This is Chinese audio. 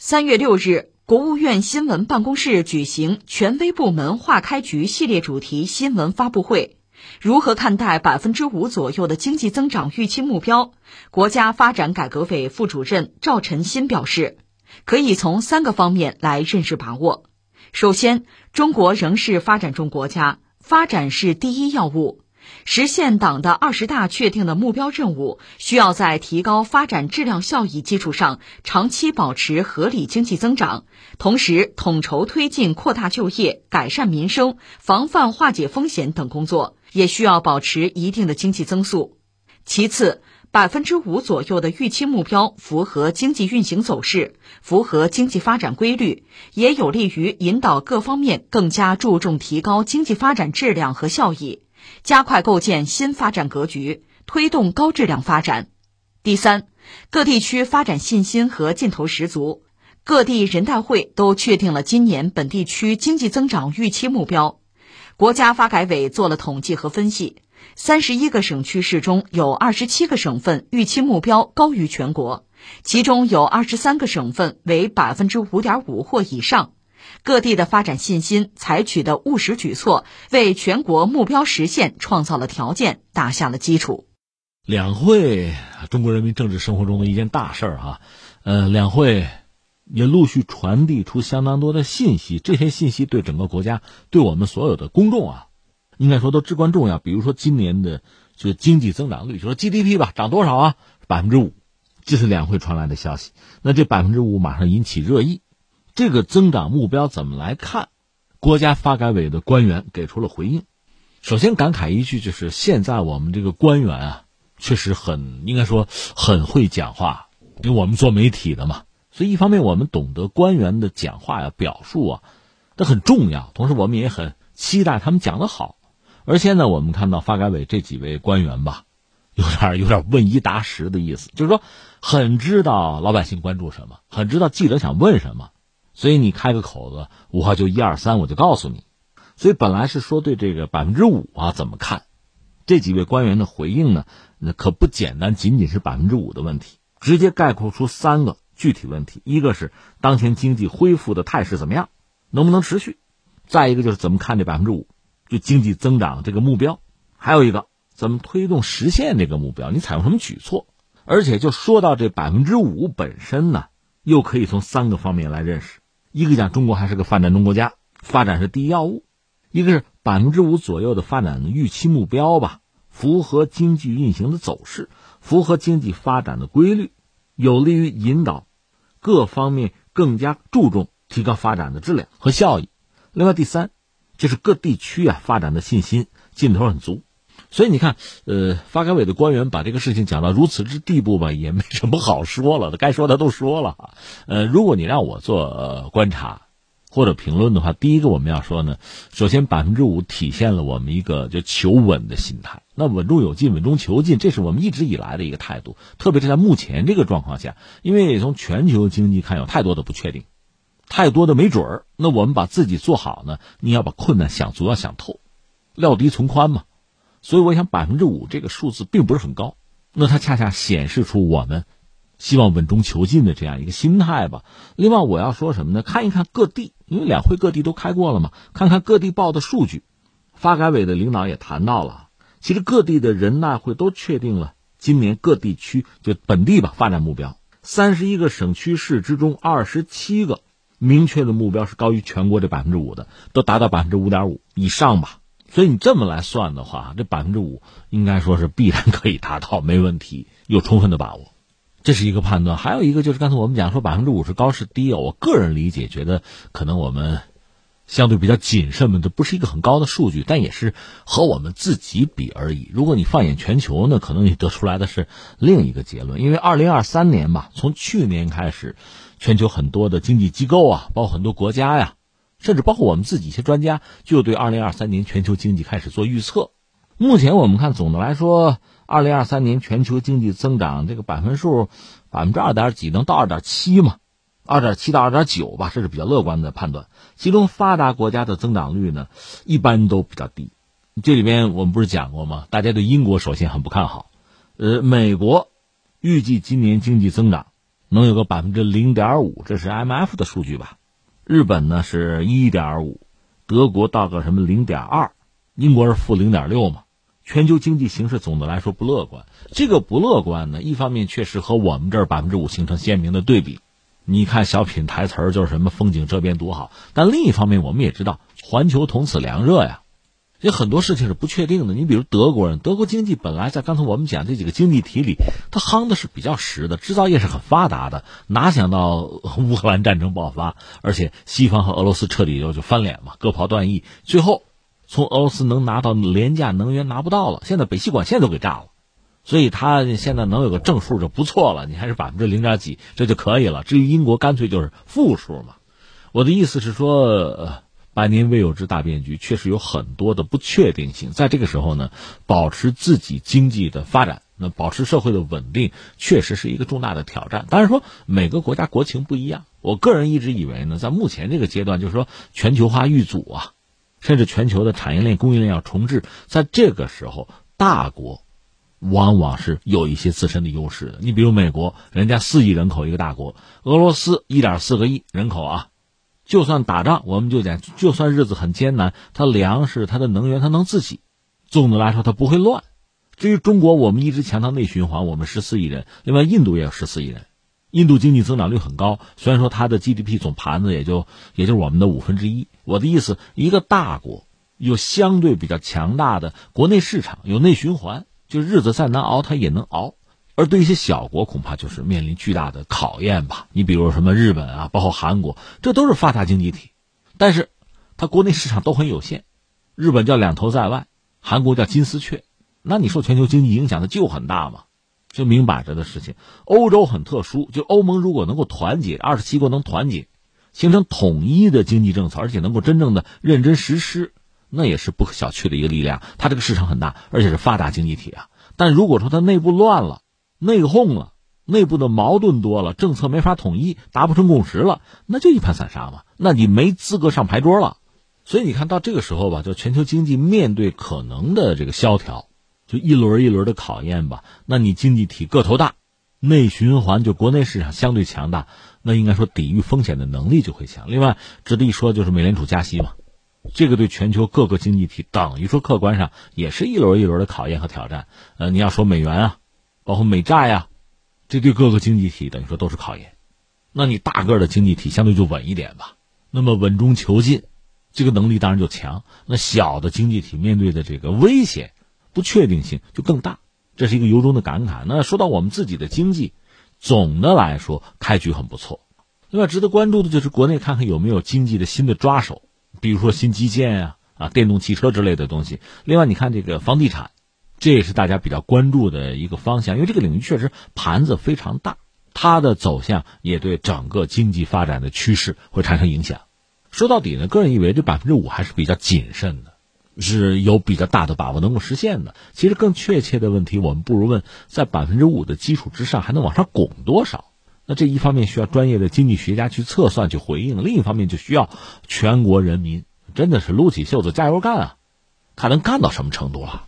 三月六日，国务院新闻办公室举行权威部门化开局系列主题新闻发布会。如何看待百分之五左右的经济增长预期目标？国家发展改革委副主任赵晨新表示，可以从三个方面来认识把握。首先，中国仍是发展中国家，发展是第一要务。实现党的二十大确定的目标任务，需要在提高发展质量效益基础上，长期保持合理经济增长，同时统筹推进扩大就业、改善民生、防范化解风险等工作，也需要保持一定的经济增速。其次，百分之五左右的预期目标符合经济运行走势，符合经济发展规律，也有利于引导各方面更加注重提高经济发展质量和效益。加快构建新发展格局，推动高质量发展。第三，各地区发展信心和劲头十足。各地人代会都确定了今年本地区经济增长预期目标。国家发改委做了统计和分析，三十一个省区市中有二十七个省份预期目标高于全国，其中有二十三个省份为百分之五点五或以上。各地的发展信心，采取的务实举措，为全国目标实现创造了条件，打下了基础。两会，中国人民政治生活中的一件大事儿哈，呃，两会也陆续传递出相当多的信息，这些信息对整个国家，对我们所有的公众啊，应该说都至关重要。比如说今年的这个经济增长率，就说 GDP 吧，涨多少啊？百分之五，这是两会传来的消息。那这百分之五马上引起热议。这个增长目标怎么来看？国家发改委的官员给出了回应。首先感慨一句，就是现在我们这个官员啊，确实很应该说很会讲话，因为我们做媒体的嘛，所以一方面我们懂得官员的讲话呀、表述啊，这很重要。同时我们也很期待他们讲得好。而现在我们看到发改委这几位官员吧，有点有点问一答十的意思，就是说很知道老百姓关注什么，很知道记者想问什么。所以你开个口子，我就一二三，我就告诉你。所以本来是说对这个百分之五啊怎么看？这几位官员的回应呢，那可不简单，仅仅是百分之五的问题，直接概括出三个具体问题：一个是当前经济恢复的态势怎么样，能不能持续；再一个就是怎么看这百分之五，就经济增长这个目标；还有一个怎么推动实现这个目标，你采用什么举措？而且就说到这百分之五本身呢，又可以从三个方面来认识。一个讲中国还是个发展中国家，发展是第一要务；一个是百分之五左右的发展的预期目标吧，符合经济运行的走势，符合经济发展的规律，有利于引导各方面更加注重提高发展的质量和效益。另外，第三就是各地区啊发展的信心劲头很足。所以你看，呃，发改委的官员把这个事情讲到如此之地步吧，也没什么好说了，该说的都说了。呃，如果你让我做观察或者评论的话，第一个我们要说呢，首先百分之五体现了我们一个就求稳的心态。那稳中有进，稳中求进，这是我们一直以来的一个态度。特别是在目前这个状况下，因为从全球经济看，有太多的不确定，太多的没准儿。那我们把自己做好呢，你要把困难想足，要想透，料敌从宽嘛。所以我想，百分之五这个数字并不是很高，那它恰恰显示出我们希望稳中求进的这样一个心态吧。另外，我要说什么呢？看一看各地，因为两会各地都开过了嘛，看看各地报的数据。发改委的领导也谈到了，其实各地的人大会都确定了今年各地区就本地吧发展目标。三十一个省区市之中，二十七个明确的目标是高于全国这百分之五的，都达到百分之五点五以上吧。所以你这么来算的话，这百分之五应该说是必然可以达到，没问题，有充分的把握，这是一个判断。还有一个就是刚才我们讲说百分之五是高是低啊，我个人理解觉得可能我们相对比较谨慎嘛，这不是一个很高的数据，但也是和我们自己比而已。如果你放眼全球呢，可能你得出来的是另一个结论。因为二零二三年吧，从去年开始，全球很多的经济机构啊，包括很多国家呀。甚至包括我们自己一些专家，就对二零二三年全球经济开始做预测。目前我们看，总的来说，二零二三年全球经济增长这个百分数，百分之二点几，能到二点七嘛？二点七到二点九吧，这是比较乐观的判断。其中发达国家的增长率呢，一般都比较低。这里边我们不是讲过吗？大家对英国首先很不看好。呃，美国预计今年经济增长能有个百分之零点五，这是 M F 的数据吧？日本呢是一点五，德国到个什么零点二，英国是负零点六嘛？全球经济形势总的来说不乐观。这个不乐观呢，一方面确实和我们这儿百分之五形成鲜明的对比。你看小品台词儿就是什么风景这边多好，但另一方面我们也知道环球同此凉热呀。有很多事情是不确定的。你比如德国人，德国经济本来在刚才我们讲这几个经济体里，它夯的是比较实的，制造业是很发达的。哪想到 乌克兰战争爆发，而且西方和俄罗斯彻底就就翻脸嘛，各跑断翼，最后从俄罗斯能拿到廉价能源拿不到了，现在北气管线都给炸了，所以他现在能有个正数就不错了。你还是百分之零点几，这就可以了。至于英国，干脆就是负数嘛。我的意思是说。百年未有之大变局，确实有很多的不确定性。在这个时候呢，保持自己经济的发展，那保持社会的稳定，确实是一个重大的挑战。当然说，每个国家国情不一样。我个人一直以为呢，在目前这个阶段，就是说全球化遇阻啊，甚至全球的产业链、供应链要重置，在这个时候，大国往往是有一些自身的优势的。你比如美国，人家四亿人口一个大国；俄罗斯一点四个亿人口啊。就算打仗，我们就讲，就算日子很艰难，它粮食、它的能源，它能自己。总的来说，它不会乱。至于中国，我们一直强调内循环，我们十四亿人，另外印度也有十四亿人，印度经济增长率很高，虽然说它的 GDP 总盘子也就也就是我们的五分之一。我的意思，一个大国有相对比较强大的国内市场，有内循环，就日子再难熬，它也能熬。而对一些小国，恐怕就是面临巨大的考验吧。你比如什么日本啊，包括韩国，这都是发达经济体，但是它国内市场都很有限。日本叫两头在外，韩国叫金丝雀，那你受全球经济影响的就很大嘛，就明摆着的事情。欧洲很特殊，就欧盟如果能够团结，二十七国能团结，形成统一的经济政策，而且能够真正的认真实施，那也是不可小觑的一个力量。它这个市场很大，而且是发达经济体啊。但如果说它内部乱了，内讧了，内部的矛盾多了，政策没法统一，达不成共识了，那就一盘散沙嘛。那你没资格上牌桌了。所以你看到这个时候吧，就全球经济面对可能的这个萧条，就一轮一轮的考验吧。那你经济体个头大，内循环就国内市场相对强大，那应该说抵御风险的能力就会强。另外值得一说就是美联储加息嘛，这个对全球各个经济体等于说客观上也是一轮一轮的考验和挑战。呃，你要说美元啊。包括美债呀，这对各个经济体等于说都是考验。那你大个的经济体相对就稳一点吧。那么稳中求进，这个能力当然就强。那小的经济体面对的这个危险、不确定性就更大。这是一个由衷的感慨。那说到我们自己的经济，总的来说开局很不错。另外值得关注的就是国内看看有没有经济的新的抓手，比如说新基建啊、啊电动汽车之类的东西。另外你看这个房地产。这也是大家比较关注的一个方向，因为这个领域确实盘子非常大，它的走向也对整个经济发展的趋势会产生影响。说到底呢，个人以为这百分之五还是比较谨慎的，是有比较大的把握能够实现的。其实更确切的问题，我们不如问，在百分之五的基础之上还能往上拱多少？那这一方面需要专业的经济学家去测算去回应，另一方面就需要全国人民真的是撸起袖子加油干啊，看能干到什么程度了。